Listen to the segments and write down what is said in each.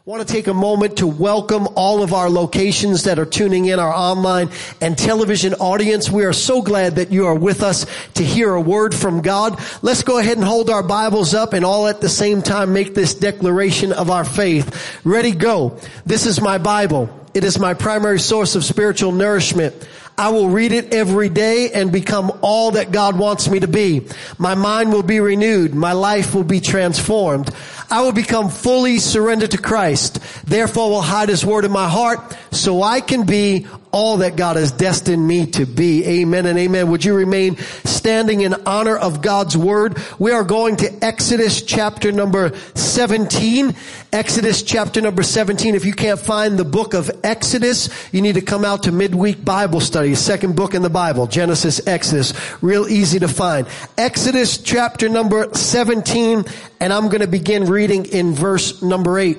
I want to take a moment to welcome all of our locations that are tuning in, our online and television audience. We are so glad that you are with us to hear a word from God. Let's go ahead and hold our Bibles up and all at the same time make this declaration of our faith. Ready, go. This is my Bible. It is my primary source of spiritual nourishment. I will read it every day and become all that God wants me to be. My mind will be renewed. My life will be transformed. I will become fully surrendered to Christ. Therefore will hide his word in my heart so I can be all that God has destined me to be. Amen and amen. Would you remain standing in honor of God's word? We are going to Exodus chapter number 17. Exodus chapter number 17. If you can't find the book of Exodus, you need to come out to midweek Bible study, second book in the Bible, Genesis, Exodus. Real easy to find. Exodus chapter number 17, and I'm going to begin reading in verse number 8.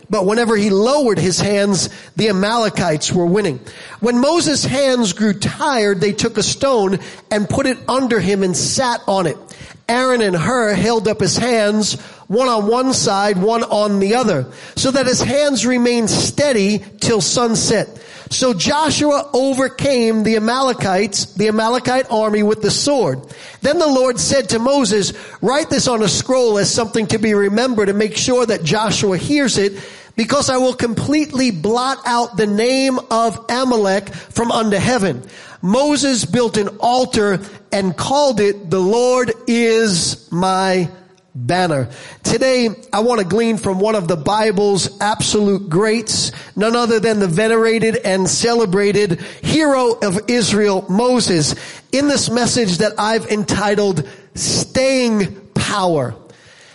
But whenever he lowered his hands, the Amalekites were winning. When Moses' hands grew tired, they took a stone and put it under him and sat on it. Aaron and Hur held up his hands, one on one side, one on the other, so that his hands remained steady till sunset. So Joshua overcame the Amalekites, the Amalekite army with the sword. Then the Lord said to Moses, write this on a scroll as something to be remembered and make sure that Joshua hears it because I will completely blot out the name of Amalek from under heaven. Moses built an altar and called it, the Lord is my banner. Today, I want to glean from one of the Bible's absolute greats, none other than the venerated and celebrated hero of Israel, Moses, in this message that I've entitled Staying Power.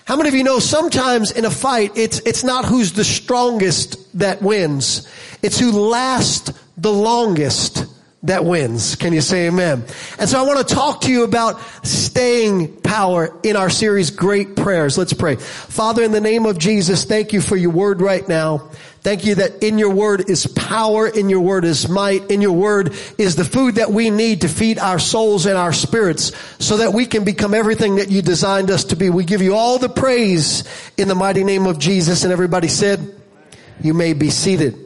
How many of you know sometimes in a fight, it's, it's not who's the strongest that wins. It's who lasts the longest that wins. Can you say amen? And so I want to talk to you about staying power in our series, Great Prayers. Let's pray. Father, in the name of Jesus, thank you for your word right now. Thank you that in your word is power, in your word is might, in your word is the food that we need to feed our souls and our spirits so that we can become everything that you designed us to be. We give you all the praise in the mighty name of Jesus. And everybody said, you may be seated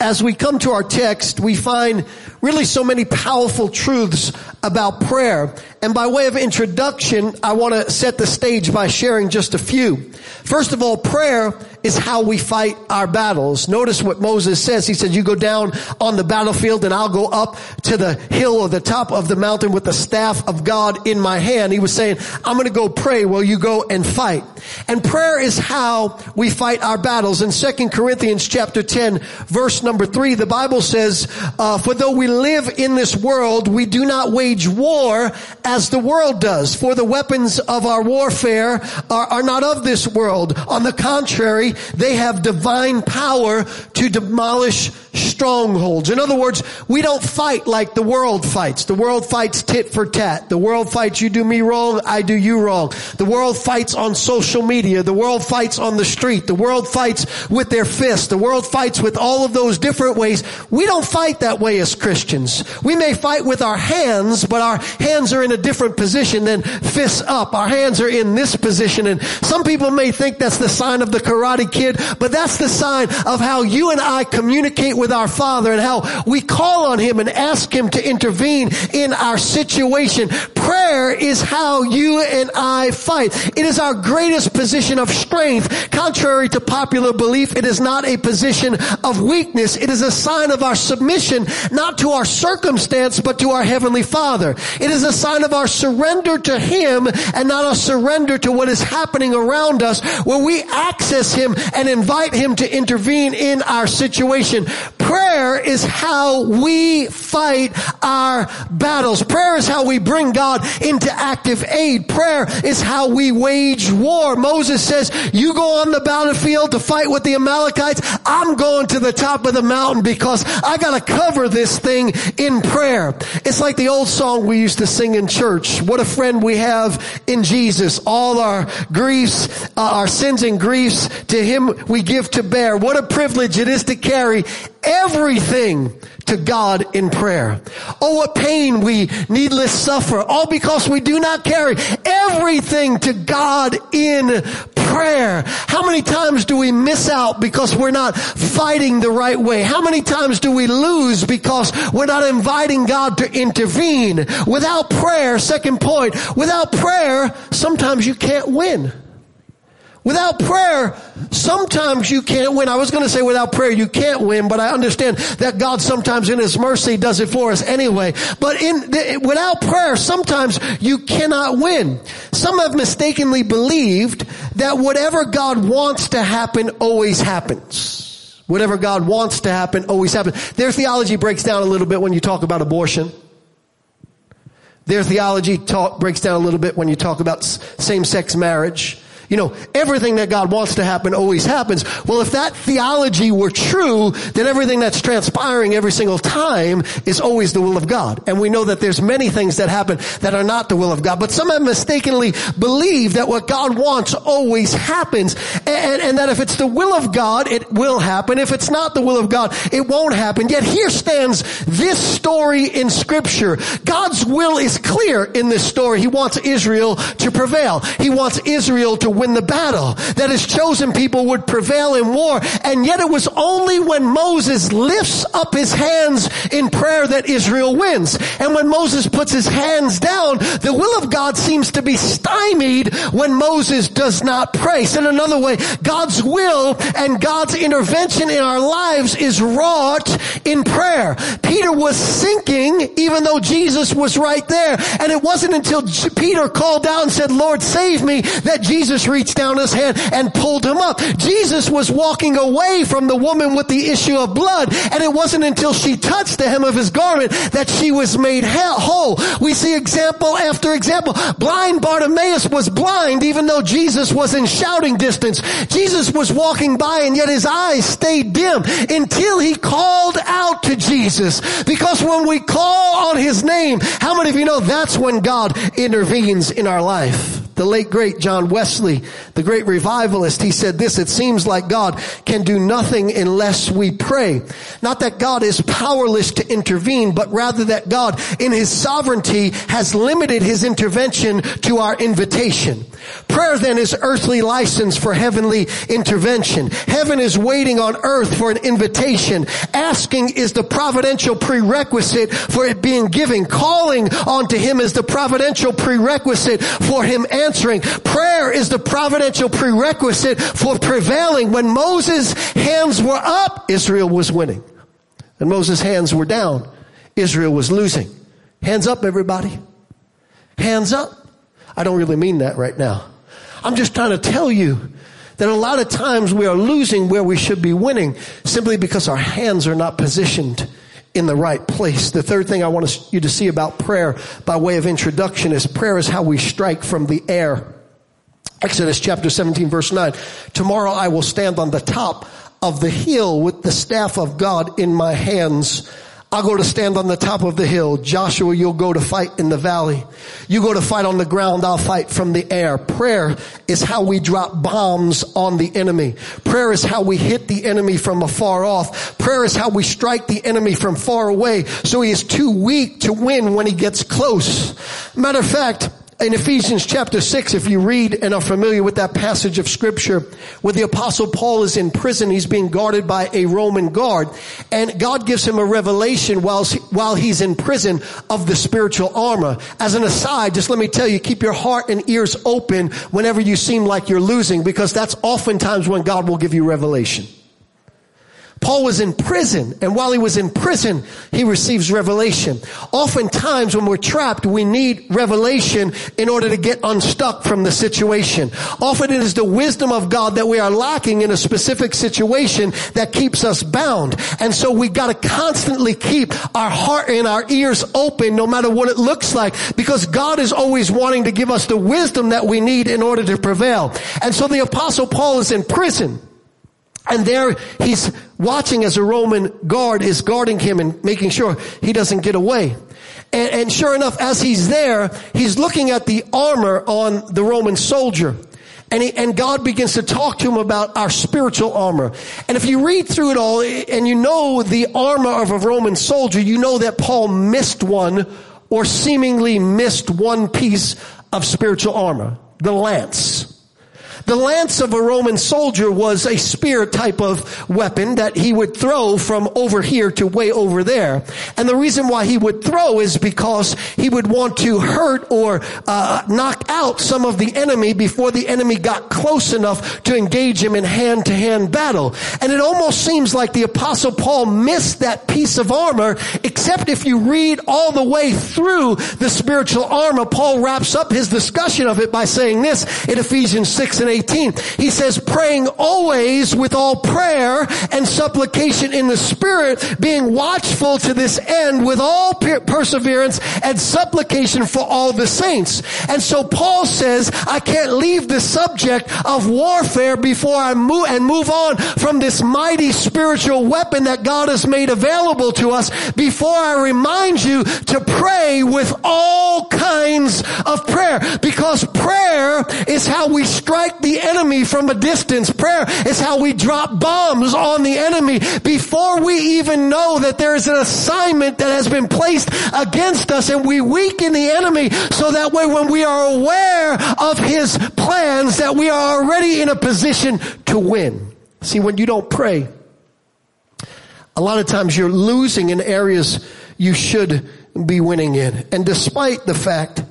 as we come to our text, we find really so many powerful truths about prayer. And by way of introduction, I want to set the stage by sharing just a few. First of all, prayer is how we fight our battles. Notice what Moses says. He says, you go down on the battlefield and I'll go up to the hill or the top of the mountain with the staff of God in my hand. He was saying, I'm going to go pray while you go and fight. And prayer is how we fight our battles. In 2 Corinthians chapter 10, verse number 3, the Bible says, uh, for though we live in this world, we do not wage war as the world does. For the weapons of our warfare are, are not of this world. On the contrary, they have divine power to demolish strongholds. In other words, we don't fight like the world fights. The world fights tit for tat. The world fights you do me wrong, I do you wrong. The world fights on social media. The world fights on the street. The world fights with their fists. The world fights with all of those different ways. We don't fight that way as Christians. We may fight with our hands, but our hands are in a different position than fists up. Our hands are in this position and some people may think that's the sign of the karate kid, but that's the sign of how you and I communicate with our Father and how we call on Him and ask Him to intervene in our situation. Prayer is how you and I fight. It is our greatest position of strength. Contrary to popular belief, it is not a position of weakness. It is a sign of our submission, not to our circumstance, but to our Heavenly Father. It is a sign of our surrender to Him and not a surrender to what is happening around us where we access Him and invite Him to intervene in our situation prayer is how we fight our battles. Prayer is how we bring God into active aid. Prayer is how we wage war. Moses says, you go on the battlefield to fight with the Amalekites. I'm going to the top of the mountain because I gotta cover this thing in prayer. It's like the old song we used to sing in church. What a friend we have in Jesus. All our griefs, uh, our sins and griefs to Him we give to bear. What a privilege it is to carry everything to God in prayer. Oh, what pain we needless suffer, all because we do not carry everything to God in prayer. How many times do we miss out because we're not fighting the right way? How many times do we lose because we're not inviting God to intervene? Without prayer, second point, without prayer, sometimes you can't win. Without prayer, sometimes you can't win. I was going to say without prayer you can't win, but I understand that God sometimes in His mercy does it for us anyway. But in, without prayer, sometimes you cannot win. Some have mistakenly believed that whatever God wants to happen always happens. Whatever God wants to happen always happens. Their theology breaks down a little bit when you talk about abortion. Their theology talk, breaks down a little bit when you talk about same-sex marriage. You know, everything that God wants to happen always happens. Well, if that theology were true, then everything that's transpiring every single time is always the will of God. And we know that there's many things that happen that are not the will of God. But some have mistakenly believed that what God wants always happens. And, and that if it's the will of God, it will happen. If it's not the will of God, it won't happen. Yet here stands this story in scripture. God's will is clear in this story. He wants Israel to prevail. He wants Israel to win the battle, that his chosen people would prevail in war. And yet it was only when Moses lifts up his hands in prayer that Israel wins. And when Moses puts his hands down, the will of God seems to be stymied when Moses does not pray. So in another way, God's will and God's intervention in our lives is wrought in prayer. Peter was sinking even though Jesus was right there. And it wasn't until Peter called out and said, Lord, save me, that Jesus reached down his hand and pulled him up. Jesus was walking away from the woman with the issue of blood, and it wasn't until she touched the hem of his garment that she was made whole. We see example after example. Blind Bartimaeus was blind even though Jesus was in shouting distance. Jesus was walking by and yet his eyes stayed dim until he called out to Jesus. Because when we call on his name, how many of you know that's when God intervenes in our life? The late great John Wesley, the great revivalist, he said this, it seems like God can do nothing unless we pray. Not that God is powerless to intervene, but rather that God in his sovereignty has limited his intervention to our invitation. Prayer then is earthly license for heavenly intervention. Heaven is waiting on earth for an invitation. Asking is the providential prerequisite for it being given. Calling onto him is the providential prerequisite for him answering. Prayer is the providential prerequisite for prevailing. When Moses' hands were up, Israel was winning. And Moses' hands were down, Israel was losing. Hands up, everybody. Hands up. I don't really mean that right now. I'm just trying to tell you that a lot of times we are losing where we should be winning simply because our hands are not positioned in the right place. The third thing I want you to see about prayer by way of introduction is prayer is how we strike from the air. Exodus chapter 17 verse 9. Tomorrow I will stand on the top of the hill with the staff of God in my hands. I'll go to stand on the top of the hill. Joshua, you'll go to fight in the valley. You go to fight on the ground. I'll fight from the air. Prayer is how we drop bombs on the enemy. Prayer is how we hit the enemy from afar off. Prayer is how we strike the enemy from far away so he is too weak to win when he gets close. Matter of fact, in Ephesians chapter 6, if you read and are familiar with that passage of scripture, where the apostle Paul is in prison, he's being guarded by a Roman guard, and God gives him a revelation while, while he's in prison of the spiritual armor. As an aside, just let me tell you, keep your heart and ears open whenever you seem like you're losing, because that's oftentimes when God will give you revelation. Paul was in prison, and while he was in prison, he receives revelation. Oftentimes when we're trapped, we need revelation in order to get unstuck from the situation. Often it is the wisdom of God that we are lacking in a specific situation that keeps us bound. And so we gotta constantly keep our heart and our ears open no matter what it looks like because God is always wanting to give us the wisdom that we need in order to prevail. And so the apostle Paul is in prison. And there he's watching as a Roman guard is guarding him and making sure he doesn't get away. And, and, sure enough, as he's there, he's looking at the armor on the Roman soldier. And, he, and God begins to talk to him about our spiritual armor. And if you read through it all and you know the armor of a Roman soldier, you know that Paul missed one or seemingly missed one piece of spiritual armor. The lance. The lance of a Roman soldier was a spear type of weapon that he would throw from over here to way over there. And the reason why he would throw is because he would want to hurt or uh, knock out some of the enemy before the enemy got close enough to engage him in hand-to-hand battle. And it almost seems like the apostle Paul missed that piece of armor, except if you read all the way through the spiritual armor, Paul wraps up his discussion of it by saying this in Ephesians 6 and 18. He says, praying always with all prayer and supplication in the spirit, being watchful to this end with all per- perseverance and supplication for all the saints. And so Paul says, I can't leave the subject of warfare before I move and move on from this mighty spiritual weapon that God has made available to us before I remind you to pray with all kinds of prayer because prayer is how we strike the enemy from a distance. Prayer is how we drop bombs on the enemy before we even know that there is an assignment that has been placed against us and we weaken the enemy so that way when we are aware of his plans that we are already in a position to win. See, when you don't pray, a lot of times you're losing in areas you should be winning in. And despite the fact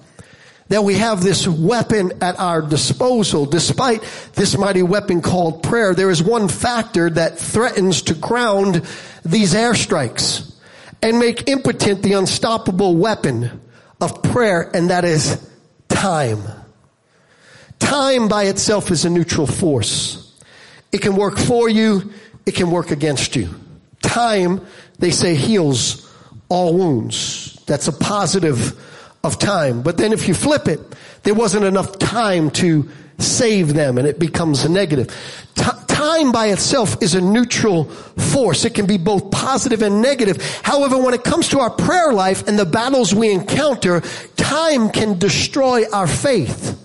that we have this weapon at our disposal. Despite this mighty weapon called prayer, there is one factor that threatens to ground these airstrikes and make impotent the unstoppable weapon of prayer, and that is time. Time by itself is a neutral force. It can work for you, it can work against you. Time, they say, heals all wounds. That's a positive of time. But then if you flip it, there wasn't enough time to save them and it becomes a negative. T- time by itself is a neutral force. It can be both positive and negative. However, when it comes to our prayer life and the battles we encounter, time can destroy our faith.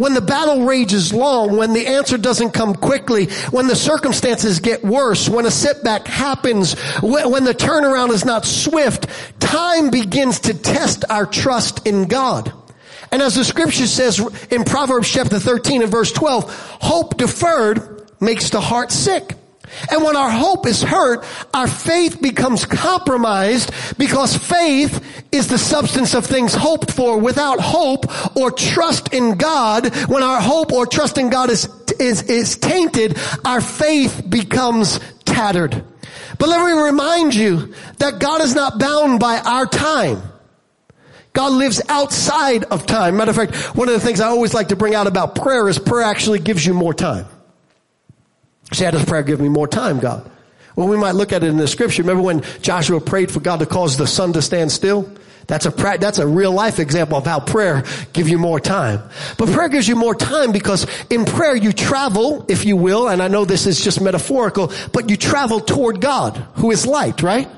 When the battle rages long, when the answer doesn't come quickly, when the circumstances get worse, when a setback happens, when the turnaround is not swift, time begins to test our trust in God. And as the scripture says in Proverbs chapter 13 and verse 12, hope deferred makes the heart sick. And when our hope is hurt, our faith becomes compromised because faith is the substance of things hoped for. Without hope or trust in God, when our hope or trust in God is, is, is tainted, our faith becomes tattered. But let me remind you that God is not bound by our time. God lives outside of time. Matter of fact, one of the things I always like to bring out about prayer is prayer actually gives you more time. Say, how does prayer give me more time, God? Well, we might look at it in the scripture. Remember when Joshua prayed for God to cause the sun to stand still? That's a that's a real life example of how prayer gives you more time. But prayer gives you more time because in prayer you travel, if you will, and I know this is just metaphorical, but you travel toward God, who is light, right?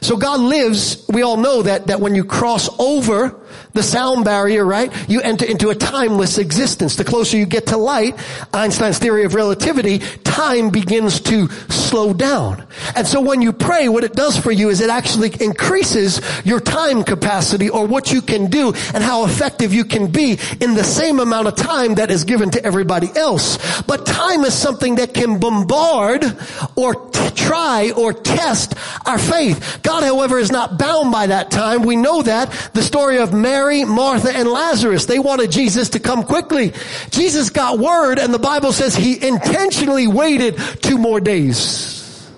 So God lives, we all know that, that when you cross over the sound barrier, right, you enter into a timeless existence. The closer you get to light, Einstein's theory of relativity, time begins to slow down. And so when you pray, what it does for you is it actually increases your time capacity or what you can do and how effective you can be in the same amount of time that is given to everybody else. But time is something that can bombard or t- try or test our faith. God, however, is not bound by that time. We know that. The story of Mary, Martha, and Lazarus, they wanted Jesus to come quickly. Jesus got word and the Bible says he intentionally waited two more days.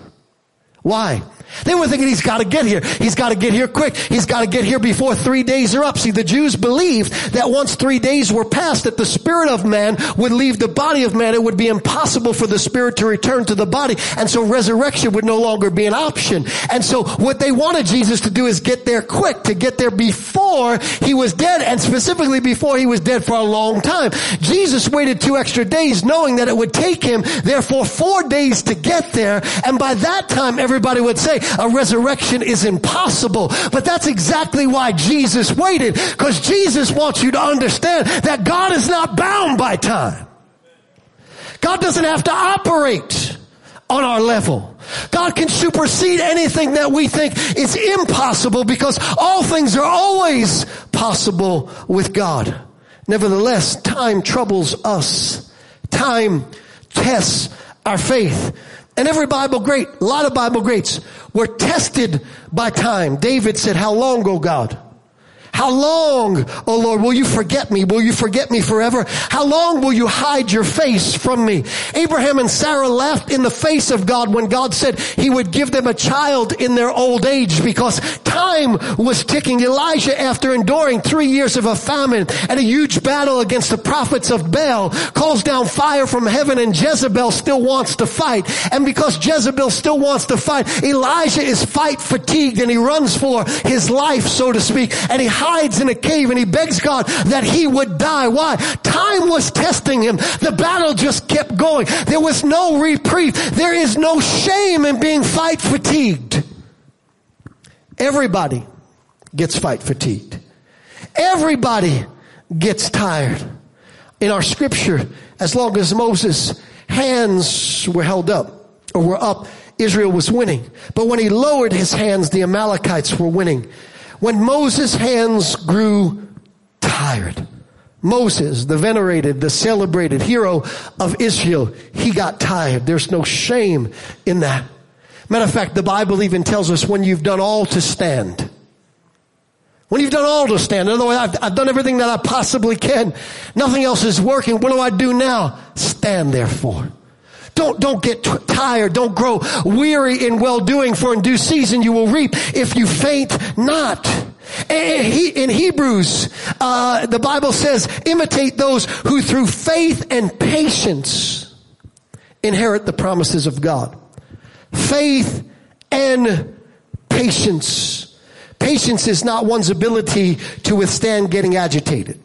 Why? They were thinking he's got to get here. He's got to get here quick. He's got to get here before three days are up. See, the Jews believed that once three days were passed, that the spirit of man would leave the body of man. It would be impossible for the spirit to return to the body. And so resurrection would no longer be an option. And so what they wanted Jesus to do is get there quick, to get there before he was dead, and specifically before he was dead for a long time. Jesus waited two extra days knowing that it would take him, therefore, four days to get there. And by that time, everybody would a resurrection is impossible. But that's exactly why Jesus waited. Because Jesus wants you to understand that God is not bound by time. God doesn't have to operate on our level. God can supersede anything that we think is impossible because all things are always possible with God. Nevertheless, time troubles us. Time tests our faith. And every Bible great, a lot of Bible greats were tested by time. David said, how long, O God? How long, oh Lord, will you forget me? Will you forget me forever? How long will you hide your face from me? Abraham and Sarah laughed in the face of God when God said he would give them a child in their old age because time was ticking. Elijah, after enduring three years of a famine and a huge battle against the prophets of Baal, calls down fire from heaven and Jezebel still wants to fight. And because Jezebel still wants to fight, Elijah is fight fatigued and he runs for his life, so to speak, and he hides in a cave and he begs God that he would die. Why? Time was testing him. The battle just kept going. There was no reprieve. There is no shame in being fight fatigued. Everybody gets fight fatigued. Everybody gets tired. In our scripture, as long as Moses' hands were held up or were up, Israel was winning. But when he lowered his hands, the Amalekites were winning. When Moses' hands grew tired, Moses, the venerated, the celebrated hero of Israel, he got tired. There's no shame in that. Matter of fact, the Bible even tells us when you've done all to stand. When you've done all to stand. In other words, I've, I've done everything that I possibly can. Nothing else is working. What do I do now? Stand therefore. Don't, don't get t- tired. Don't grow weary in well doing for in due season you will reap if you faint not. In Hebrews, uh, the Bible says, imitate those who through faith and patience inherit the promises of God. Faith and patience. Patience is not one's ability to withstand getting agitated.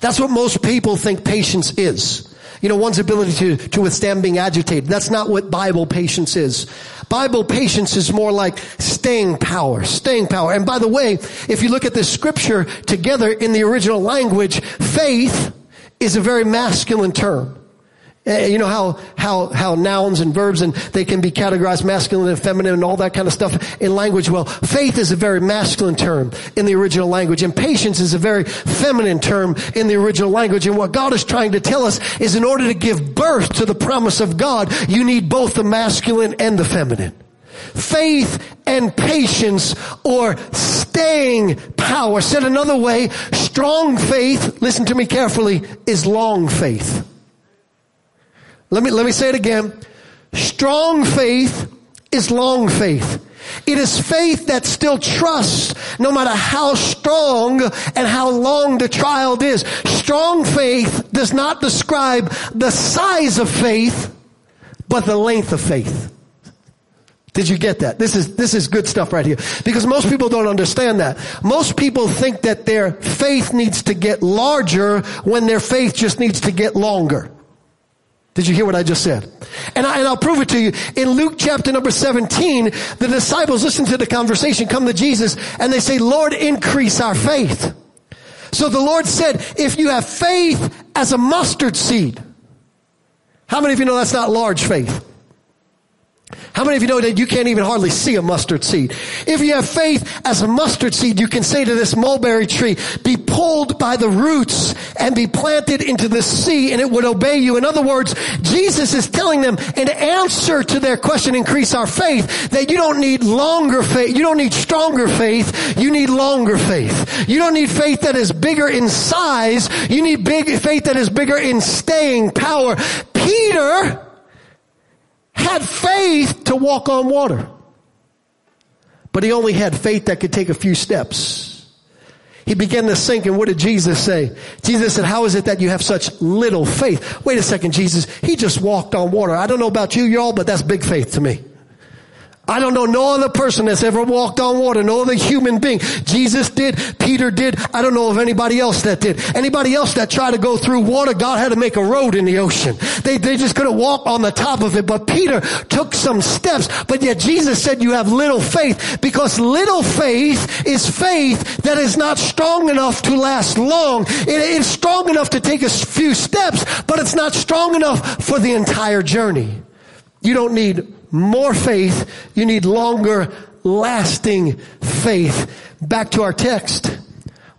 That's what most people think patience is. You know, one's ability to, to withstand being agitated. That's not what Bible patience is. Bible patience is more like staying power, staying power. And by the way, if you look at this scripture together in the original language, faith is a very masculine term. Eh, you know how, how, how nouns and verbs and they can be categorized masculine and feminine and all that kind of stuff in language. Well, faith is a very masculine term in the original language and patience is a very feminine term in the original language. And what God is trying to tell us is in order to give birth to the promise of God, you need both the masculine and the feminine. Faith and patience or staying power. Said another way, strong faith, listen to me carefully, is long faith. Let me, let me say it again. Strong faith is long faith. It is faith that still trusts no matter how strong and how long the trial is. Strong faith does not describe the size of faith, but the length of faith. Did you get that? This is, this is good stuff right here. Because most people don't understand that. Most people think that their faith needs to get larger when their faith just needs to get longer. Did you hear what I just said? And, I, and I'll prove it to you. In Luke chapter number 17, the disciples listen to the conversation, come to Jesus, and they say, Lord, increase our faith. So the Lord said, if you have faith as a mustard seed, how many of you know that's not large faith? How many of you know that you can't even hardly see a mustard seed? If you have faith as a mustard seed, you can say to this mulberry tree, be pulled by the roots and be planted into the sea and it would obey you. In other words, Jesus is telling them in answer to their question, increase our faith, that you don't need longer faith. You don't need stronger faith. You need longer faith. You don't need faith that is bigger in size. You need big faith that is bigger in staying power. Peter had faith to walk on water. But he only had faith that could take a few steps. He began to sink and what did Jesus say? Jesus said, how is it that you have such little faith? Wait a second, Jesus. He just walked on water. I don't know about you, y'all, but that's big faith to me. I don't know no other person that's ever walked on water, no other human being. Jesus did, Peter did. I don't know of anybody else that did. Anybody else that tried to go through water, God had to make a road in the ocean. They, they just couldn't walk on the top of it, but Peter took some steps, but yet Jesus said you have little faith because little faith is faith that is not strong enough to last long. It, it's strong enough to take a few steps, but it's not strong enough for the entire journey. You don't need more faith. You need longer lasting faith. Back to our text.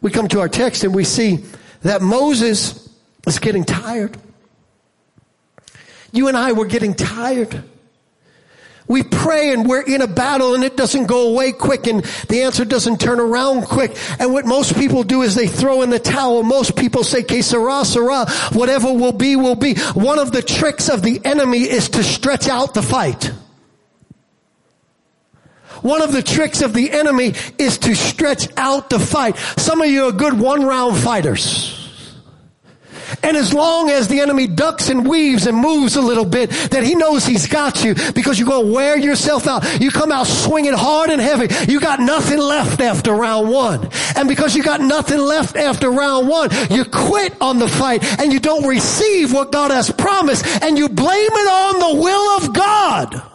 We come to our text and we see that Moses is getting tired. You and I were getting tired. We pray and we're in a battle and it doesn't go away quick and the answer doesn't turn around quick. And what most people do is they throw in the towel. Most people say, que sera. Whatever will be, will be. One of the tricks of the enemy is to stretch out the fight. One of the tricks of the enemy is to stretch out the fight. Some of you are good one round fighters. And as long as the enemy ducks and weaves and moves a little bit, that he knows he's got you because you're going to wear yourself out. You come out swinging hard and heavy. You got nothing left after round one. And because you got nothing left after round one, you quit on the fight and you don't receive what God has promised and you blame it on the will of God.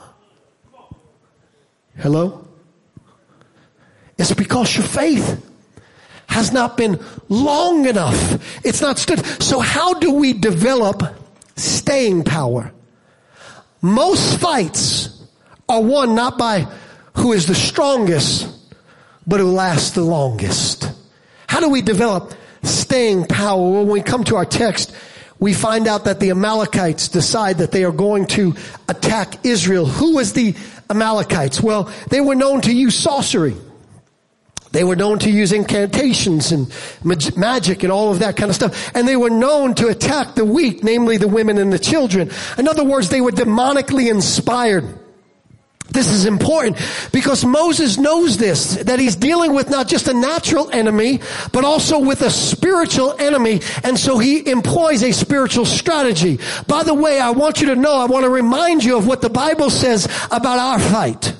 Hello? It's because your faith has not been long enough. It's not stood. So how do we develop staying power? Most fights are won not by who is the strongest, but who lasts the longest. How do we develop staying power? Well, When we come to our text, we find out that the Amalekites decide that they are going to attack Israel. Who was the Amalekites? Well, they were known to use sorcery. They were known to use incantations and magic and all of that kind of stuff. And they were known to attack the weak, namely the women and the children. In other words, they were demonically inspired. This is important because Moses knows this, that he's dealing with not just a natural enemy, but also with a spiritual enemy. And so he employs a spiritual strategy. By the way, I want you to know, I want to remind you of what the Bible says about our fight.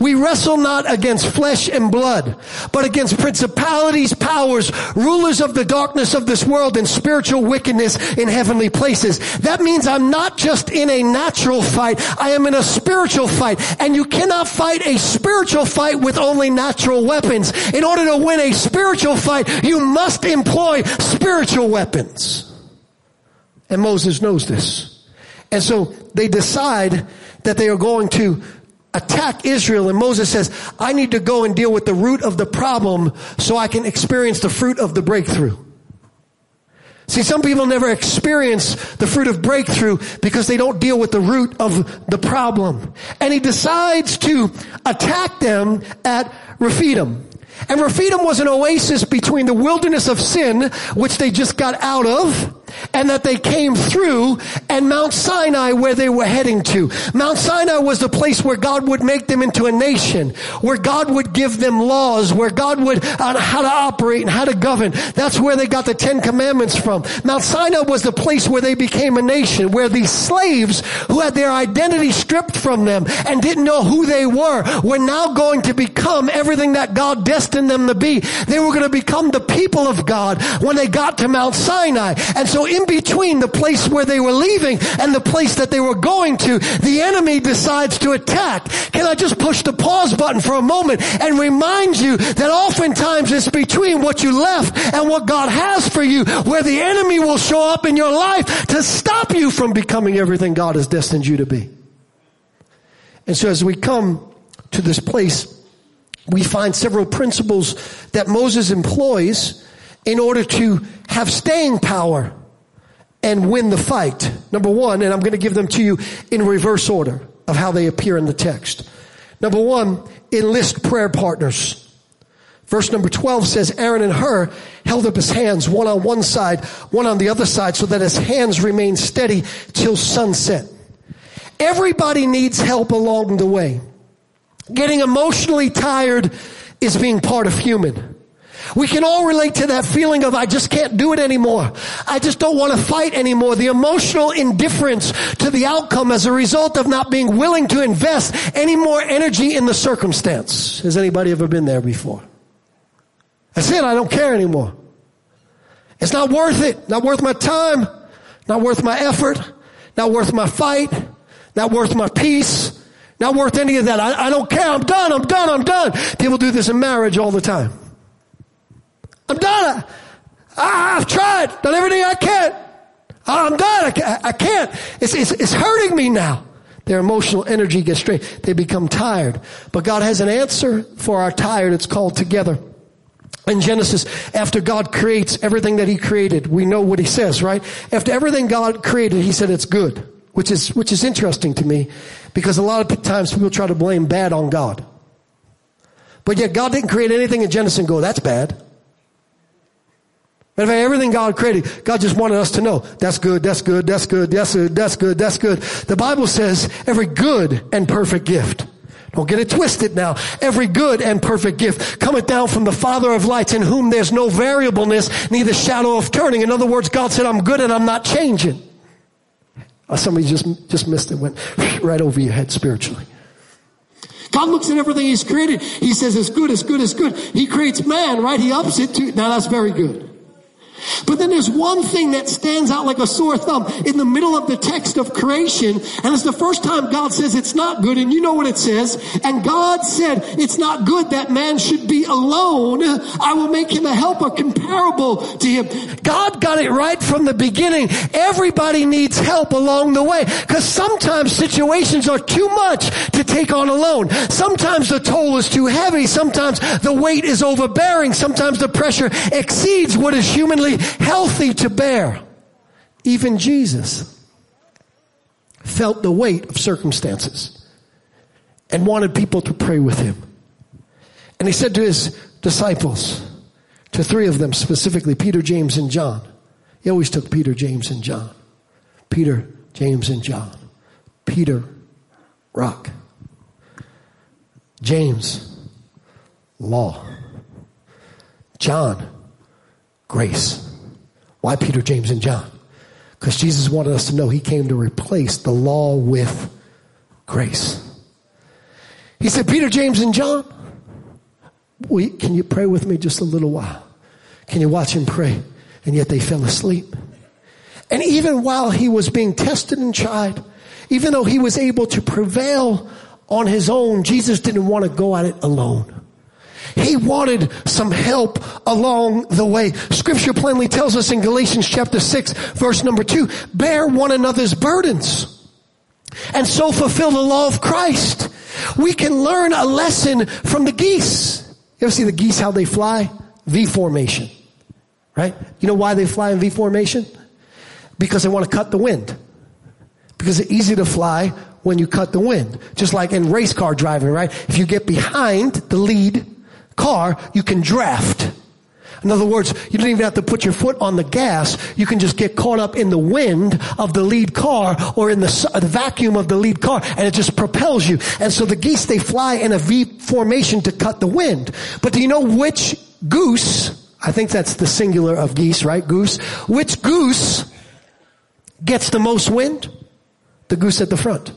We wrestle not against flesh and blood, but against principalities, powers, rulers of the darkness of this world and spiritual wickedness in heavenly places. That means I'm not just in a natural fight, I am in a spiritual fight. And you cannot fight a spiritual fight with only natural weapons. In order to win a spiritual fight, you must employ spiritual weapons. And Moses knows this. And so they decide that they are going to attack Israel and Moses says, I need to go and deal with the root of the problem so I can experience the fruit of the breakthrough. See, some people never experience the fruit of breakthrough because they don't deal with the root of the problem. And he decides to attack them at Rephidim. And Rephidim was an oasis between the wilderness of sin, which they just got out of, and that they came through, and Mount Sinai where they were heading to. Mount Sinai was the place where God would make them into a nation, where God would give them laws, where God would, on how to operate and how to govern. That's where they got the Ten Commandments from. Mount Sinai was the place where they became a nation, where these slaves who had their identity stripped from them and didn't know who they were, were now going to become everything that God destined them to be. They were going to become the people of God when they got to Mount Sinai. And so so in between the place where they were leaving and the place that they were going to, the enemy decides to attack. Can I just push the pause button for a moment and remind you that oftentimes it's between what you left and what God has for you where the enemy will show up in your life to stop you from becoming everything God has destined you to be. And so as we come to this place, we find several principles that Moses employs in order to have staying power and win the fight. Number one, and I'm going to give them to you in reverse order of how they appear in the text. Number one, enlist prayer partners. Verse number 12 says, Aaron and Hur held up his hands, one on one side, one on the other side, so that his hands remained steady till sunset. Everybody needs help along the way. Getting emotionally tired is being part of human. We can all relate to that feeling of I just can't do it anymore. I just don't want to fight anymore. The emotional indifference to the outcome as a result of not being willing to invest any more energy in the circumstance. Has anybody ever been there before? That's it. I don't care anymore. It's not worth it. Not worth my time. Not worth my effort. Not worth my fight. Not worth my peace. Not worth any of that. I, I don't care. I'm done. I'm done. I'm done. People do this in marriage all the time. I'm done. I, have tried. Done everything I can. I'm done. I, I can't. It's, it's, it's hurting me now. Their emotional energy gets strained. They become tired. But God has an answer for our tired. It's called together. In Genesis, after God creates everything that He created, we know what He says, right? After everything God created, He said it's good, which is, which is interesting to me because a lot of times people try to blame bad on God. But yet God didn't create anything in Genesis and go, that's bad. Fact, everything God created, God just wanted us to know that's good, that's good, that's good, that's good, that's good, that's good. The Bible says every good and perfect gift. Don't get it twisted now. Every good and perfect gift cometh down from the Father of lights in whom there's no variableness, neither shadow of turning. In other words, God said, I'm good and I'm not changing. Uh, somebody just, just missed it, went right over your head spiritually. God looks at everything He's created. He says, it's good, it's good, it's good. He creates man, right? He ups it to, now that's very good. But then there's one thing that stands out like a sore thumb in the middle of the text of creation, and it's the first time God says it's not good, and you know what it says. And God said, it's not good that man should be alone. I will make him a helper comparable to him. God got it right from the beginning. Everybody needs help along the way, because sometimes situations are too much to take on alone. Sometimes the toll is too heavy. Sometimes the weight is overbearing. Sometimes the pressure exceeds what is humanly healthy to bear. Even Jesus felt the weight of circumstances and wanted people to pray with him. And he said to his disciples, to three of them specifically, Peter, James, and John. He always took Peter, James, and John. Peter, James, and John. Peter, rock. James, law. John, grace. Why Peter, James, and John? Because Jesus wanted us to know he came to replace the law with grace. He said, Peter, James, and John, we, can you pray with me just a little while? Can you watch him pray? And yet they fell asleep. And even while he was being tested and tried, even though he was able to prevail on his own, Jesus didn't want to go at it alone. He wanted some help along the way. Scripture plainly tells us in Galatians chapter 6 verse number 2, bear one another's burdens and so fulfill the law of Christ. We can learn a lesson from the geese. You ever see the geese how they fly? V formation. Right? You know why they fly in V formation? Because they want to cut the wind. Because it's easy to fly when you cut the wind. Just like in race car driving, right? If you get behind the lead car, you can draft. In other words, you don't even have to put your foot on the gas. You can just get caught up in the wind of the lead car or in the, uh, the, vacuum of the lead car and it just propels you. And so the geese, they fly in a V formation to cut the wind. But do you know which goose, I think that's the singular of geese, right? Goose. Which goose gets the most wind? The goose at the front.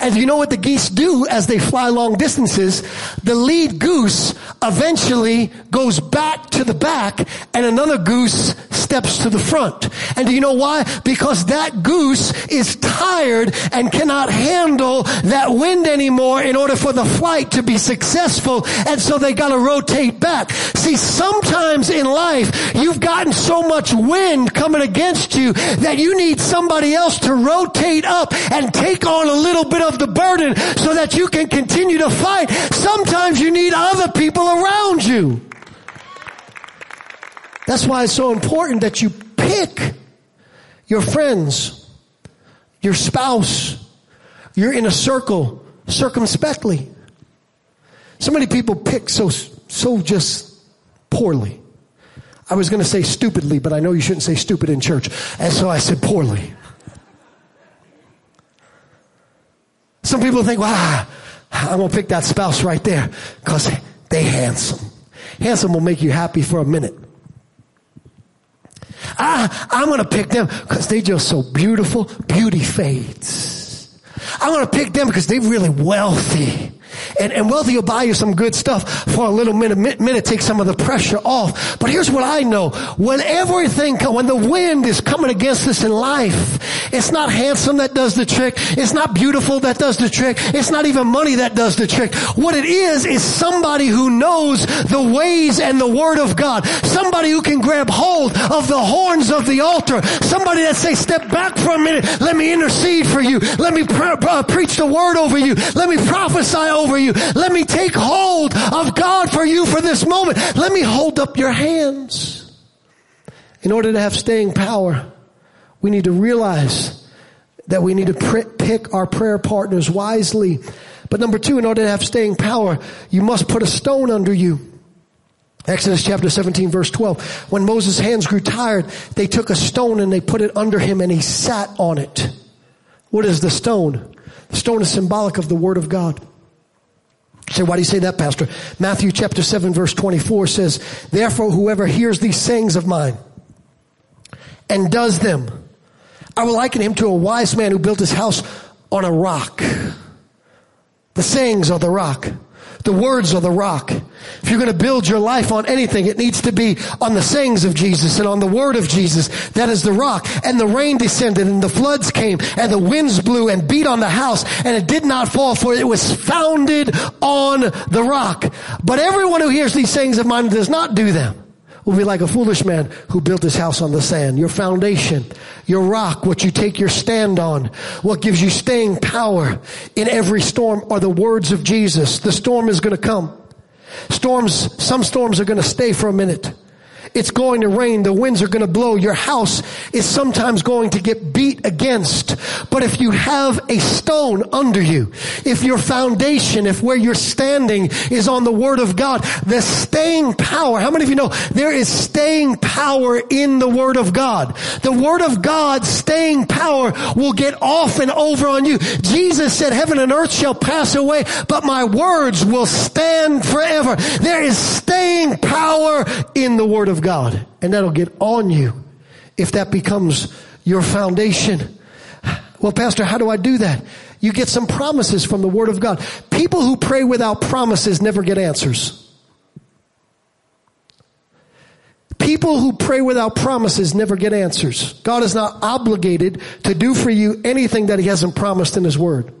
And you know what the geese do as they fly long distances? The lead goose eventually goes back to the back and another goose steps to the front. And do you know why? Because that goose is tired and cannot handle that wind anymore in order for the flight to be successful. And so they gotta rotate back. See, sometimes in life, you've gotten so much wind coming against you that you need somebody else to rotate up and take on a little bit of the burden so that you can continue to fight. Sometimes you need other people around you. That's why it's so important that you pick your friends, your spouse, you're in a circle circumspectly. So many people pick so, so just poorly. I was going to say stupidly, but I know you shouldn't say stupid in church. And so I said poorly. Some people think, wow, I'm going to pick that spouse right there because they handsome. Handsome will make you happy for a minute. Ah, I'm going to pick them because they're just so beautiful. Beauty fades. I'm going to pick them because they're really wealthy. And, and wealthy will buy you some good stuff for a little minute, minute, take some of the pressure off. But here's what I know. When everything, when the wind is coming against us in life, it's not handsome that does the trick. It's not beautiful that does the trick. It's not even money that does the trick. What it is, is somebody who knows the ways and the word of God. Somebody who can grab hold of the horns of the altar. Somebody that say, step back for a minute. Let me intercede for you. Let me pre- preach the word over you. Let me prophesy over you. Let me take hold of God for you for this moment. Let me hold up your hands. In order to have staying power, we need to realize that we need to pick our prayer partners wisely. But number two, in order to have staying power, you must put a stone under you. Exodus chapter 17 verse 12. When Moses' hands grew tired, they took a stone and they put it under him and he sat on it. What is the stone? The stone is symbolic of the word of God. Say, why do you say that, Pastor? Matthew chapter 7 verse 24 says, Therefore whoever hears these sayings of mine and does them, I will liken him to a wise man who built his house on a rock. The sayings are the rock. The words are the rock. If you're going to build your life on anything, it needs to be on the sayings of Jesus and on the word of Jesus. That is the rock. And the rain descended and the floods came and the winds blew and beat on the house and it did not fall for it was founded on the rock. But everyone who hears these sayings of mine does not do them will be like a foolish man who built his house on the sand. Your foundation, your rock, what you take your stand on, what gives you staying power in every storm are the words of Jesus. The storm is going to come. Storms, some storms are going to stay for a minute. It's going to rain. The winds are going to blow. Your house is sometimes going to get beat against. But if you have a stone under you, if your foundation, if where you're standing is on the Word of God, the staying power, how many of you know there is staying power in the Word of God? The Word of God, staying power will get off and over on you. Jesus said, heaven and earth shall pass away, but my words will stand forever. There is staying power in the Word of God. And that'll get on you if that becomes your foundation. Well, Pastor, how do I do that? You get some promises from the Word of God. People who pray without promises never get answers. People who pray without promises never get answers. God is not obligated to do for you anything that He hasn't promised in His Word.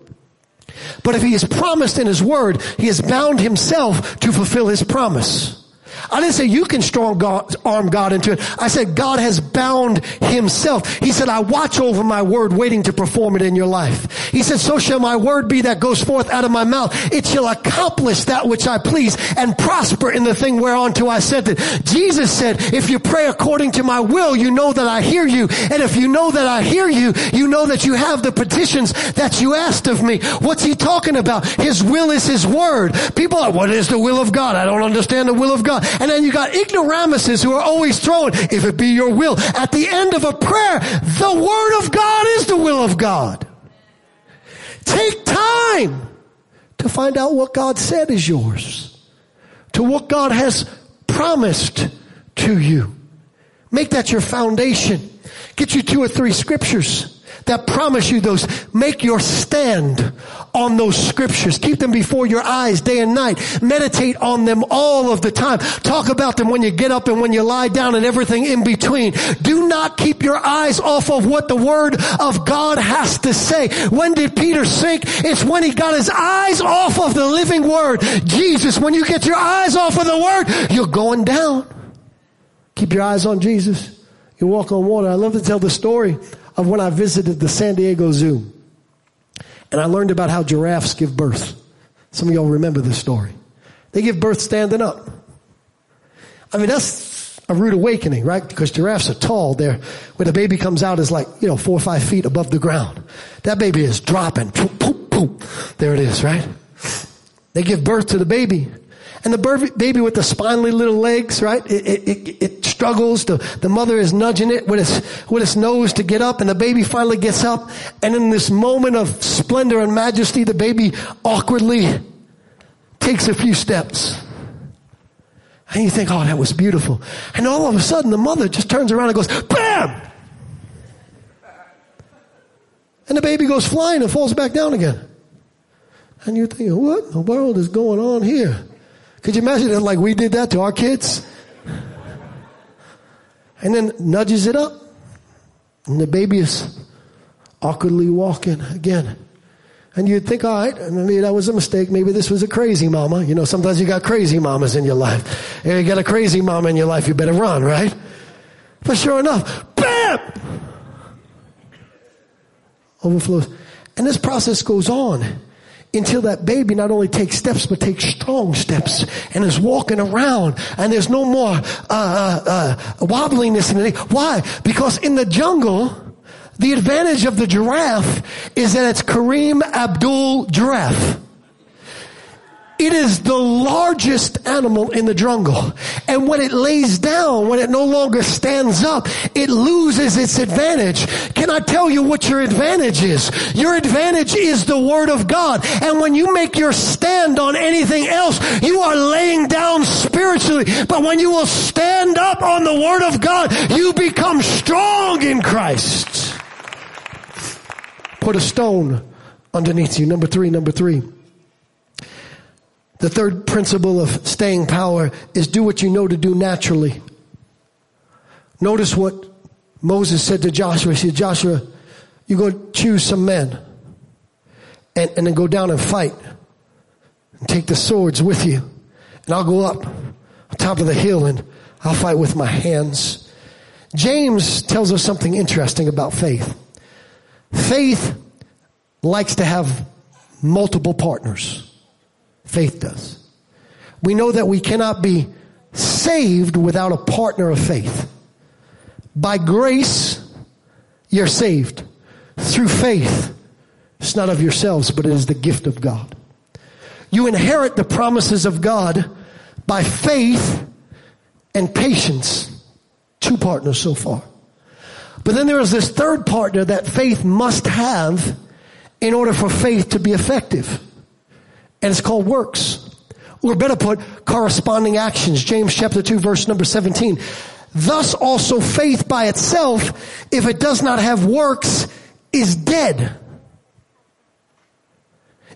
But if He has promised in His Word, He has bound Himself to fulfill His promise. I didn't say you can strong God, arm God into it. I said God has bound himself. He said, I watch over my word waiting to perform it in your life. He said, so shall my word be that goes forth out of my mouth. It shall accomplish that which I please and prosper in the thing whereunto I sent it. Jesus said, if you pray according to my will, you know that I hear you. And if you know that I hear you, you know that you have the petitions that you asked of me. What's he talking about? His will is his word. People are, what is the will of God? I don't understand the will of God. And then you got ignoramuses who are always throwing, if it be your will. At the end of a prayer, the word of God is the will of God. Take time to find out what God said is yours. To what God has promised to you. Make that your foundation. Get you two or three scriptures that promise you those. Make your stand on those scriptures. Keep them before your eyes day and night. Meditate on them all of the time. Talk about them when you get up and when you lie down and everything in between. Do not keep your eyes off of what the word of God has to say. When did Peter sink? It's when he got his eyes off of the living word. Jesus, when you get your eyes off of the word, you're going down. Keep your eyes on Jesus. You walk on water. I love to tell the story of when I visited the San Diego Zoo. And I learned about how giraffes give birth. Some of y'all remember this story. They give birth standing up. I mean, that's a rude awakening, right? Because giraffes are tall. They're, when the baby comes out is like, you know, four or five feet above the ground. That baby is dropping. Poop, poop, poop. There it is, right? They give birth to the baby. And the baby with the spindly little legs, right? It, it, it, it struggles. The, the mother is nudging it with its, with its nose to get up and the baby finally gets up. And in this moment of splendor and majesty, the baby awkwardly takes a few steps. And you think, oh, that was beautiful. And all of a sudden the mother just turns around and goes, BAM! And the baby goes flying and falls back down again. And you're thinking, what in the world is going on here? Could you imagine it like we did that to our kids? And then nudges it up. And the baby is awkwardly walking again. And you'd think, all right, maybe that was a mistake. Maybe this was a crazy mama. You know, sometimes you got crazy mamas in your life. If you got a crazy mama in your life, you better run, right? But sure enough, BAM! Overflows. And this process goes on until that baby not only takes steps but takes strong steps and is walking around and there's no more uh, uh, uh, wobbliness in it. Why? Because in the jungle, the advantage of the giraffe is that it's Kareem Abdul Giraffe. It is the largest animal in the jungle. And when it lays down, when it no longer stands up, it loses its advantage. Can I tell you what your advantage is? Your advantage is the Word of God. And when you make your stand on anything else, you are laying down spiritually. But when you will stand up on the Word of God, you become strong in Christ. Put a stone underneath you. Number three, number three. The third principle of staying power is do what you know to do naturally. Notice what Moses said to Joshua. He said, Joshua, you go choose some men and, and then go down and fight and take the swords with you. And I'll go up on top of the hill and I'll fight with my hands. James tells us something interesting about faith. Faith likes to have multiple partners. Faith does. We know that we cannot be saved without a partner of faith. By grace, you're saved. Through faith, it's not of yourselves, but it is the gift of God. You inherit the promises of God by faith and patience. Two partners so far. But then there is this third partner that faith must have in order for faith to be effective and it's called works. Or better put, corresponding actions. James chapter 2 verse number 17. Thus also faith by itself, if it does not have works, is dead.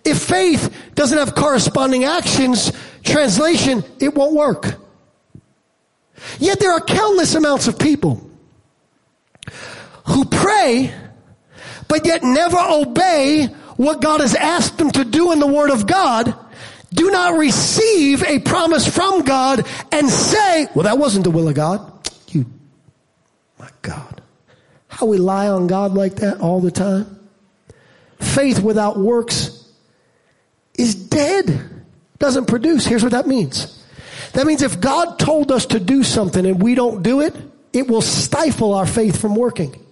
If faith doesn't have corresponding actions, translation, it won't work. Yet there are countless amounts of people who pray, but yet never obey what God has asked them to do in the Word of God, do not receive a promise from God and say, well, that wasn't the will of God. You, my God. How we lie on God like that all the time. Faith without works is dead. Doesn't produce. Here's what that means. That means if God told us to do something and we don't do it, it will stifle our faith from working.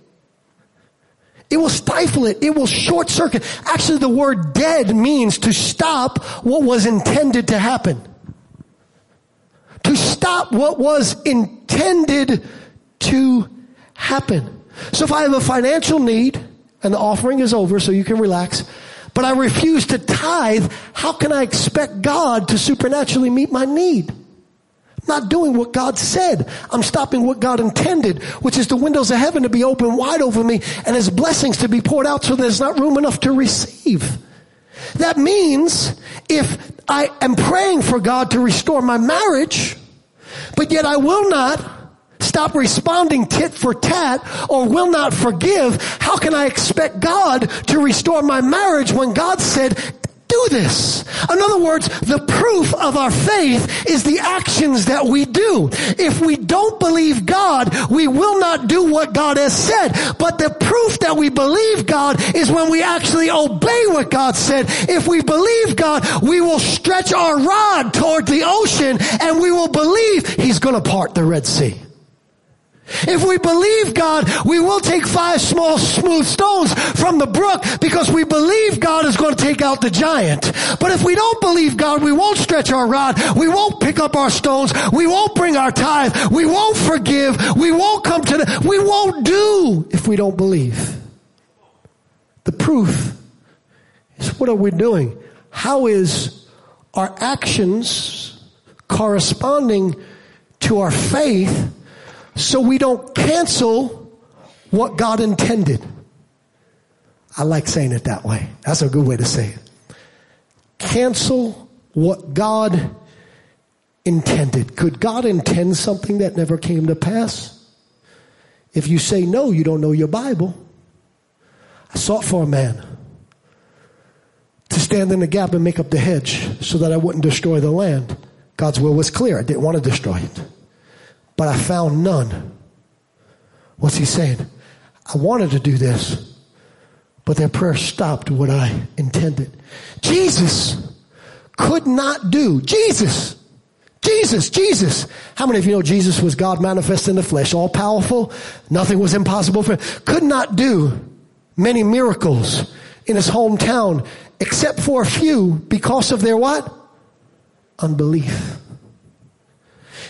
It will stifle it. It will short circuit. Actually, the word dead means to stop what was intended to happen. To stop what was intended to happen. So if I have a financial need and the offering is over so you can relax, but I refuse to tithe, how can I expect God to supernaturally meet my need? Not doing what God said. I'm stopping what God intended, which is the windows of heaven to be open wide over me and his blessings to be poured out so there's not room enough to receive. That means if I am praying for God to restore my marriage, but yet I will not stop responding tit for tat or will not forgive, how can I expect God to restore my marriage when God said, do this. In other words, the proof of our faith is the actions that we do. If we don't believe God, we will not do what God has said. But the proof that we believe God is when we actually obey what God said. If we believe God, we will stretch our rod toward the ocean and we will believe He's to part the Red Sea. If we believe God, we will take five small smooth stones from the brook because we believe God is going to take out the giant. But if we don't believe God, we won't stretch our rod. We won't pick up our stones. We won't bring our tithe. We won't forgive. We won't come to the, we won't do if we don't believe. The proof is what are we doing? How is our actions corresponding to our faith so we don't cancel what God intended. I like saying it that way. That's a good way to say it. Cancel what God intended. Could God intend something that never came to pass? If you say no, you don't know your Bible. I sought for a man to stand in the gap and make up the hedge so that I wouldn't destroy the land. God's will was clear. I didn't want to destroy it but I found none. What's he saying? I wanted to do this, but their prayer stopped what I intended. Jesus could not do. Jesus. Jesus, Jesus. How many of you know Jesus was God manifest in the flesh, all powerful? Nothing was impossible for him. Could not do many miracles in his hometown except for a few because of their what? Unbelief.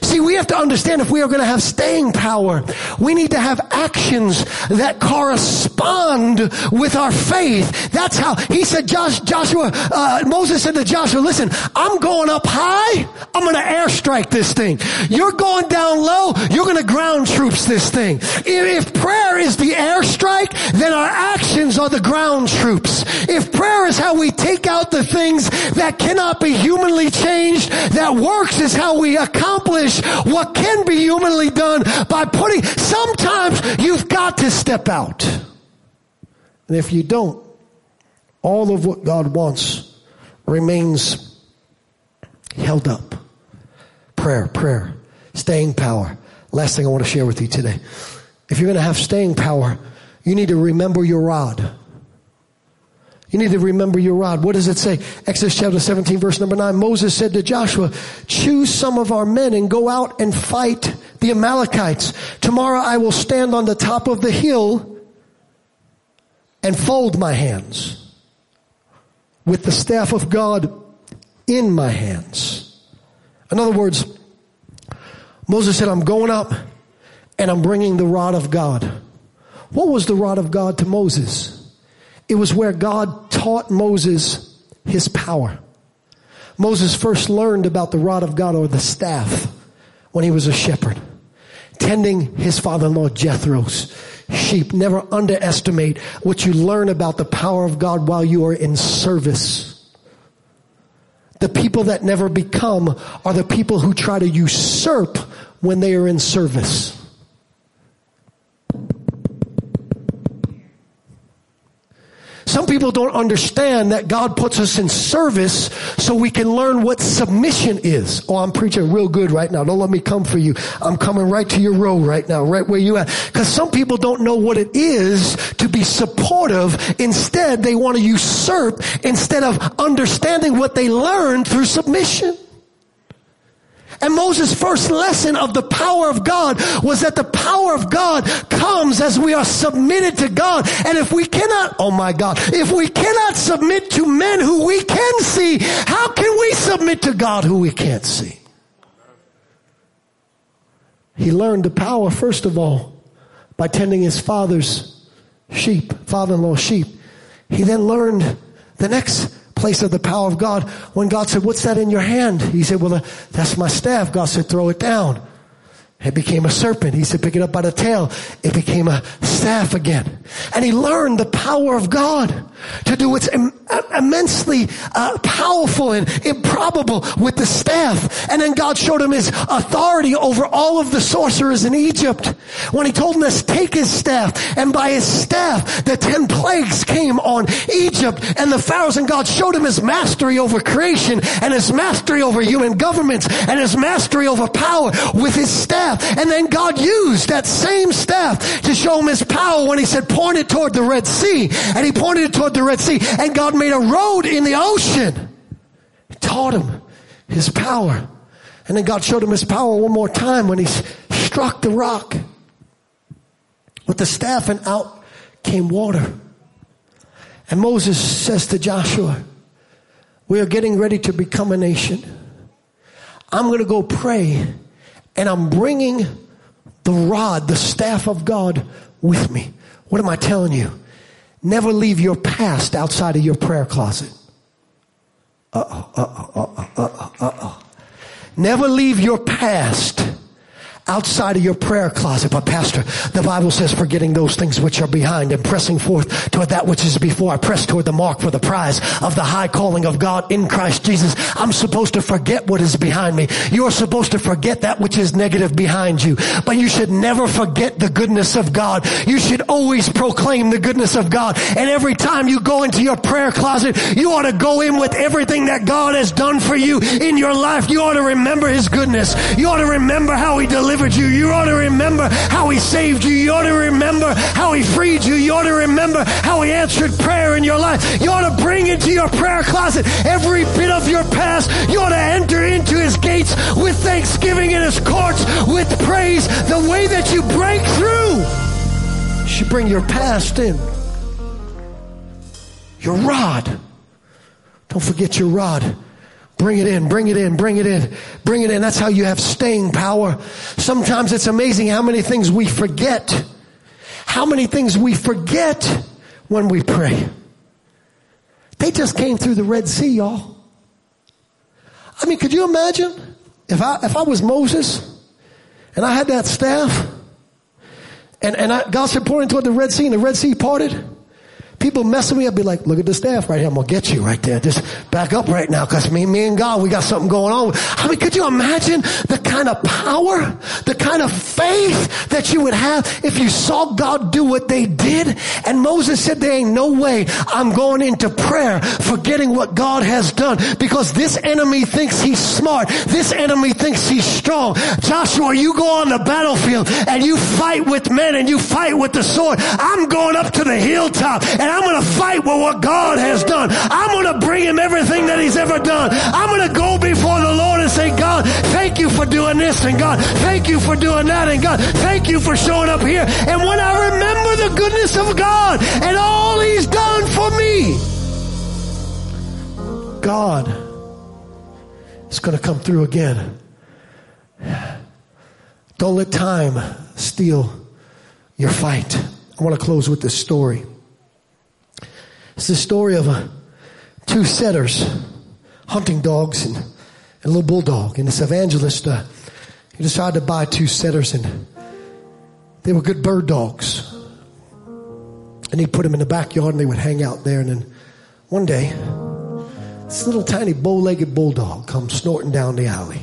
See, we have to understand if we are going to have staying power, we need to have actions that correspond with our faith. That's how he said, Josh, Joshua, uh, Moses said to Joshua, listen, I'm going up high. I'm going to airstrike this thing. You're going down low. You're going to ground troops this thing. If, if prayer is the airstrike, then our actions are the ground troops. If prayer is how we take out the things that cannot be humanly changed, that works is how we accomplish what can be humanly done by putting, sometimes you've got to step out. And if you don't, all of what God wants remains held up. Prayer, prayer, staying power. Last thing I want to share with you today. If you're going to have staying power, you need to remember your rod. You need to remember your rod. What does it say? Exodus chapter 17 verse number 9. Moses said to Joshua, choose some of our men and go out and fight the Amalekites. Tomorrow I will stand on the top of the hill and fold my hands with the staff of God in my hands. In other words, Moses said, I'm going up and I'm bringing the rod of God. What was the rod of God to Moses? It was where God taught Moses his power. Moses first learned about the rod of God or the staff when he was a shepherd, tending his father-in-law Jethro's sheep. Never underestimate what you learn about the power of God while you are in service. The people that never become are the people who try to usurp when they are in service. Some people don't understand that God puts us in service so we can learn what submission is. Oh, I'm preaching real good right now. Don't let me come for you. I'm coming right to your row right now, right where you at. Cause some people don't know what it is to be supportive. Instead, they want to usurp instead of understanding what they learned through submission. And Moses' first lesson of the power of God was that the power of God comes as we are submitted to God. And if we cannot, oh my God, if we cannot submit to men who we can see, how can we submit to God who we can't see? He learned the power, first of all, by tending his father's sheep, father in law's sheep. He then learned the next place of the power of God when God said, what's that in your hand? He said, well, uh, that's my staff. God said, throw it down. It became a serpent. He said, pick it up by the tail. It became a staff again. And he learned the power of God to do what's Im- immensely uh, powerful and improbable with the staff. And then God showed him his authority over all of the sorcerers in Egypt when he told him to take his staff. And by his staff, the ten plagues came on Egypt and the pharaohs and God showed him his mastery over creation and his mastery over human governments and his mastery over power with his staff staff. And then God used that same staff to show him his power when he said, point it toward the Red Sea. And he pointed it toward the Red Sea. And God made a road in the ocean. He taught him his power. And then God showed him his power one more time when he struck the rock. with the staff and out came water. And Moses says to Joshua, we are getting ready to become a nation. I'm going to go pray and I'm bringing the rod, the staff of God with me. What am I telling you? Never leave your past outside of your prayer closet. Uh-oh, uh-oh, uh-oh, uh-oh, uh-oh. Never leave your past outside of your prayer closet. But pastor, the Bible says forgetting those things which are behind and pressing forth toward that which is before. I press toward the mark for the prize of the high calling of God in Christ Jesus. I'm supposed to forget what is behind me. You're supposed to forget that which is negative behind you. But you should never forget the goodness of God. You should always proclaim the goodness of God. And every time you go into your prayer closet, you ought to go in with everything that God has done for you in your life. You ought to remember His goodness. You ought to remember how He delivered delivered you. You ought to remember how he saved you. You ought to remember how he freed you. You ought to remember how he answered prayer in your life. You ought to bring into your prayer closet every bit of your past. You ought to enter into his gates with thanksgiving in his courts with praise. The way that you break through, you should bring your past in. Your rod. Don't forget your rod. Bring it in, bring it in, bring it in, bring it in. That's how you have staying power. Sometimes it's amazing how many things we forget. How many things we forget when we pray. They just came through the Red Sea, y'all. I mean, could you imagine if I, if I was Moses and I had that staff and, and I, God said, pointing toward the Red Sea and the Red Sea parted? People messing me up, be like, look at the staff right here. I'm going to get you right there. Just back up right now because me, me and God, we got something going on. I mean, could you imagine the kind of power, kind of faith that you would have if you saw God do what they did? And Moses said, there ain't no way I'm going into prayer forgetting what God has done because this enemy thinks he's smart. This enemy thinks he's strong. Joshua, you go on the battlefield and you fight with men and you fight with the sword. I'm going up to the hilltop and I'm going to fight with what God has done. I'm going to bring him everything that he's ever done. I'm going to go before the Lord say, God, thank you for doing this and God, thank you for doing that and God, thank you for showing up here. And when I remember the goodness of God and all he's done for me, God is going to come through again. Don't let time steal your fight. I want to close with this story. It's the story of uh, two setters hunting dogs and, and, a little bulldog. And this evangelist, uh, he decided to buy two setters and they were good bird dogs. And he put them in the backyard and they would hang out there. And then one day, this little tiny bow-legged bulldog comes snorting down the alley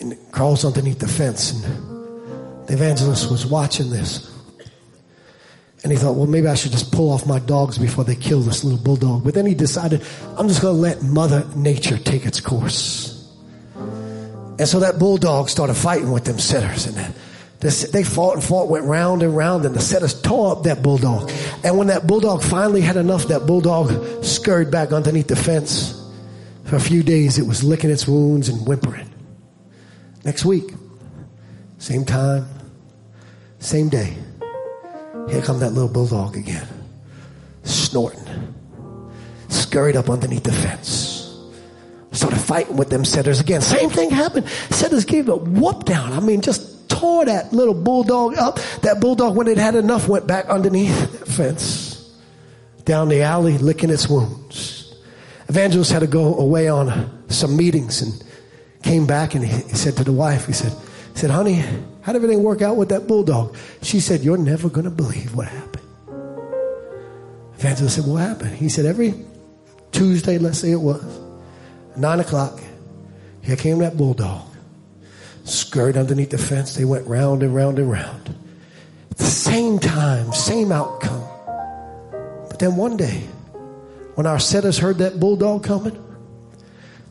and crawls underneath the fence. And the evangelist was watching this. And he thought, well, maybe I should just pull off my dogs before they kill this little bulldog. But then he decided, I'm just going to let Mother Nature take its course. And so that bulldog started fighting with them setters. And they fought and fought, went round and round, and the setters tore up that bulldog. And when that bulldog finally had enough, that bulldog scurried back underneath the fence. For a few days, it was licking its wounds and whimpering. Next week, same time, same day here come that little bulldog again, snorting, scurried up underneath the fence. Started fighting with them setters again. Same thing happened. Setters gave a whoop down. I mean, just tore that little bulldog up. That bulldog, when it had enough, went back underneath the fence, down the alley, licking its wounds. Evangelist had to go away on some meetings and came back and he, said to the wife, he said, he said, honey, how did everything work out with that bulldog? She said, You're never going to believe what happened. Evangelist said, What happened? He said, Every Tuesday, let's say it was, nine o'clock, here came that bulldog. Scurried underneath the fence. They went round and round and round. At the same time, same outcome. But then one day, when our setters heard that bulldog coming,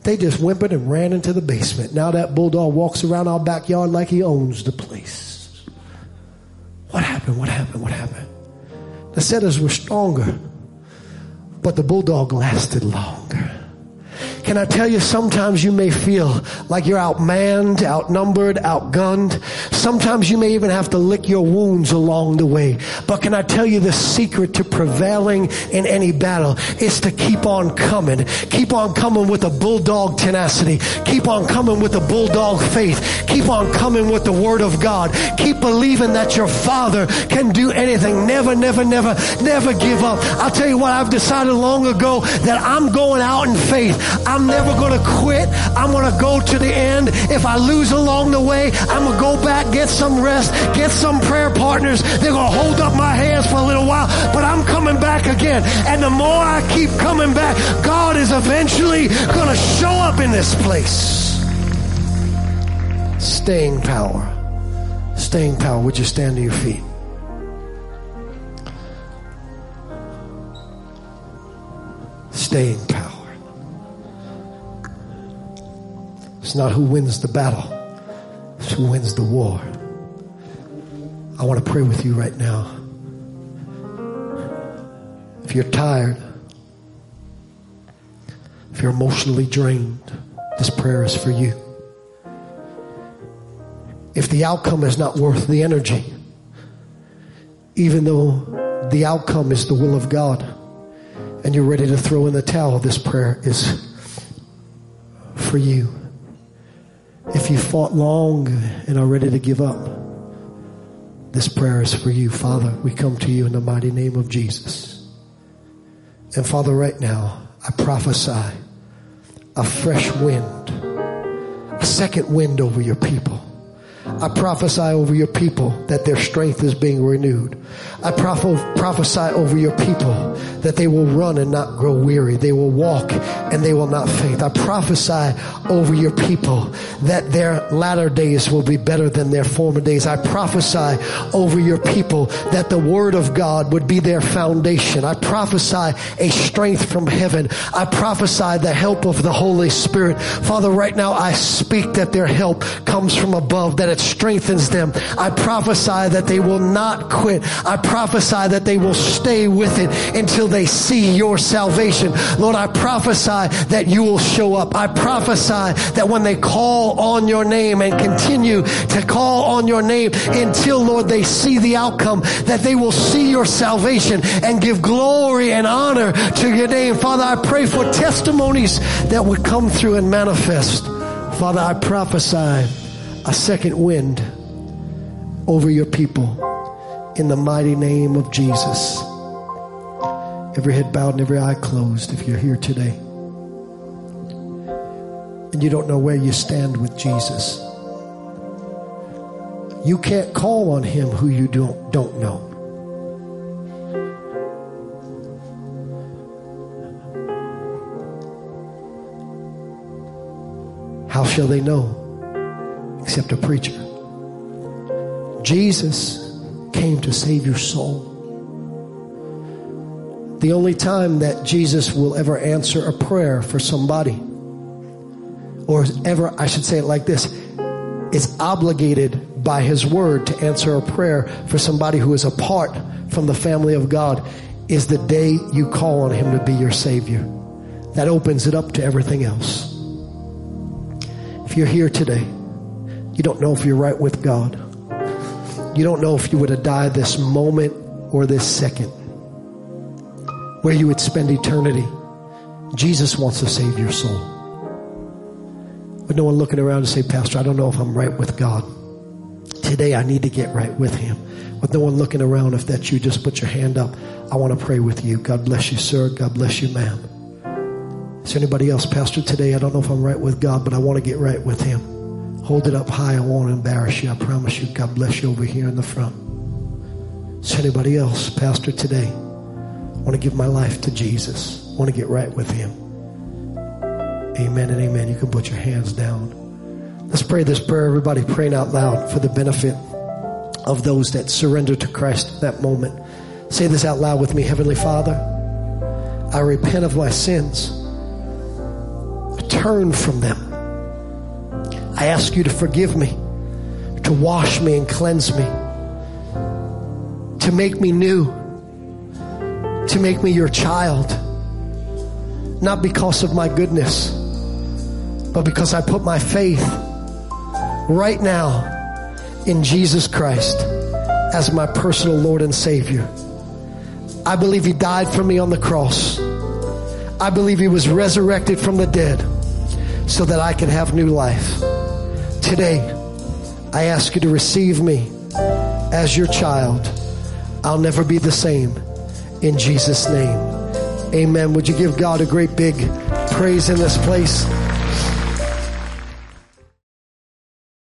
they just whimpered and ran into the basement. Now that bulldog walks around our backyard like he owns the place. What happened? What happened? What happened? The setters were stronger, but the bulldog lasted longer. Can I tell you, sometimes you may feel like you're outmanned, outnumbered, outgunned. Sometimes you may even have to lick your wounds along the way. But can I tell you the secret to prevailing in any battle is to keep on coming. Keep on coming with a bulldog tenacity. Keep on coming with a bulldog faith. Keep on coming with the word of God. Keep believing that your father can do anything. Never, never, never, never give up. I'll tell you what, I've decided long ago that I'm going out in faith. I'm never going to quit. I'm going to go to the end. If I lose along the way, I'm going to go back, get some rest, get some prayer partners. They're going to hold up my hands for a little while, but I'm coming back again. And the more I keep coming back, God is eventually going to show up in this place. Staying power. Staying power. Would you stand to your feet? Staying power. It's not who wins the battle, it's who wins the war. I want to pray with you right now. If you're tired, if you're emotionally drained, this prayer is for you. If the outcome is not worth the energy, even though the outcome is the will of God, and you're ready to throw in the towel, this prayer is for you. If you fought long and are ready to give up, this prayer is for you. Father, we come to you in the mighty name of Jesus. And Father, right now, I prophesy a fresh wind, a second wind over your people. I prophesy over your people that their strength is being renewed. I prophesy over your people that they will run and not grow weary. They will walk and they will not faint. I prophesy over your people that their latter days will be better than their former days. I prophesy over your people that the word of God would be their foundation. I prophesy a strength from heaven. I prophesy the help of the Holy Spirit. Father, right now I speak that their help comes from above, that it strengthens them. I prophesy that they will not quit. I prophesy that they will stay with it until they see your salvation. Lord, I prophesy that you will show up. I prophesy that when they call on your name and continue to call on your name until, Lord, they see the outcome, that they will see your salvation and give glory and honor to your name. Father, I pray for testimonies that would come through and manifest. Father, I prophesy a second wind over your people in the mighty name of Jesus. Every head bowed and every eye closed if you're here today and you don't know where you stand with Jesus. You can't call on him who you don't, don't know. How shall they know? Except a preacher. Jesus came to save your soul. The only time that Jesus will ever answer a prayer for somebody, or ever, I should say it like this, is obligated by his word to answer a prayer for somebody who is apart from the family of God, is the day you call on him to be your Savior. That opens it up to everything else. If you're here today, you don't know if you're right with God. You don't know if you would have died this moment or this second, where you would spend eternity. Jesus wants to save your soul. But no one looking around to say, Pastor, I don't know if I'm right with God. Today I need to get right with Him. With no one looking around, if that's you, just put your hand up. I want to pray with you. God bless you, sir. God bless you, ma'am. Is there anybody else, Pastor? Today I don't know if I'm right with God, but I want to get right with Him. Hold it up high. I won't embarrass you. I promise you. God bless you over here in the front. Is anybody else, Pastor, today? I want to give my life to Jesus. I want to get right with Him. Amen and amen. You can put your hands down. Let's pray this prayer, everybody, praying out loud for the benefit of those that surrender to Christ at that moment. Say this out loud with me Heavenly Father, I repent of my sins. I turn from them. I ask you to forgive me, to wash me and cleanse me, to make me new, to make me your child, not because of my goodness, but because I put my faith right now in Jesus Christ as my personal Lord and Savior. I believe He died for me on the cross. I believe He was resurrected from the dead so that I can have new life. Today, I ask you to receive me as your child. I'll never be the same. In Jesus' name. Amen. Would you give God a great big praise in this place?